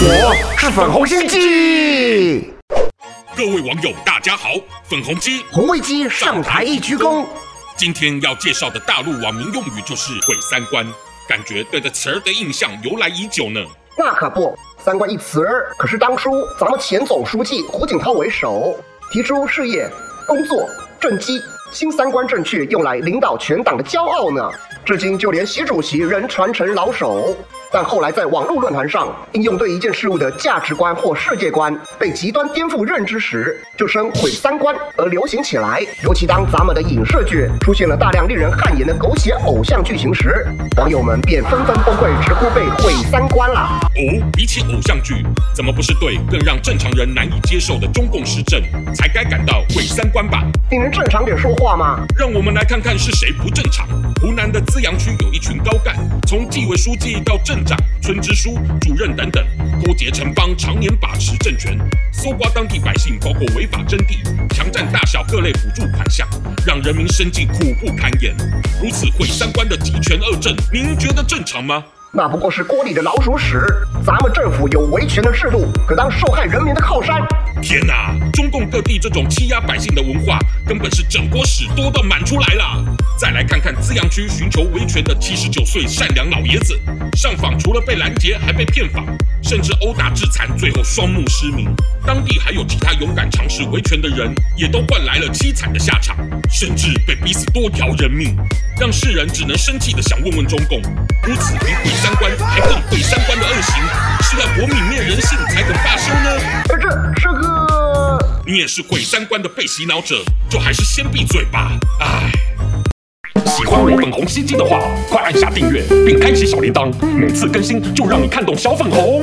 我是粉红心机。各位网友，大家好，粉红鸡红卫鸡上台一鞠躬。今天要介绍的大陆网民用语就是“毁三观”，感觉对这词儿的印象由来已久呢。那可不，三观一词儿可是当初咱们前总书记胡锦涛为首，提出事业、工作、政绩新三观正确，用来领导全党的骄傲呢。至今就连习主席仍传承老手。但后来在网络论坛上应用对一件事物的价值观或世界观被极端颠覆认知时，就称毁三观而流行起来。尤其当咱们的影视剧出现了大量令人汗颜的狗血偶像剧情时，网友们便纷纷崩溃，直呼被毁三观了。哦，比起偶像剧，怎么不是对更让正常人难以接受的中共施政才该感到毁三观吧？你能正常点说话吗？让我们来看看是谁不正常。湖南的资阳区有一群高干，从纪委书记到镇长、村支书、主任等等，勾结城邦，常年把持政权，搜刮当地百姓，包括违法征地、强占大小各类补助款项，让人民生计苦不堪言。如此毁三观的极权恶政，您觉得正常吗？那不过是锅里的老鼠屎。咱们政府有维权的制度，可当受害人民的靠山。天哪！中共各地这种欺压百姓的文化，根本是整锅屎多到满出来了。再来看看资阳区寻求维权的七十九岁善良老爷子，上访除了被拦截，还被骗访，甚至殴打致残，最后双目失明。当地还有其他勇敢尝试维权的人，也都换来了凄惨的下场，甚至被逼死多条人命，让世人只能生气的想问问中共：如此比毁三观还更毁三观的恶行，是要多泯灭人性才肯罢休呢？这这个，你也是毁三观的被洗脑者，就还是先闭嘴吧。唉，我粉红心机的话，快按下订阅并开启小铃铛，每次更新就让你看懂小粉红。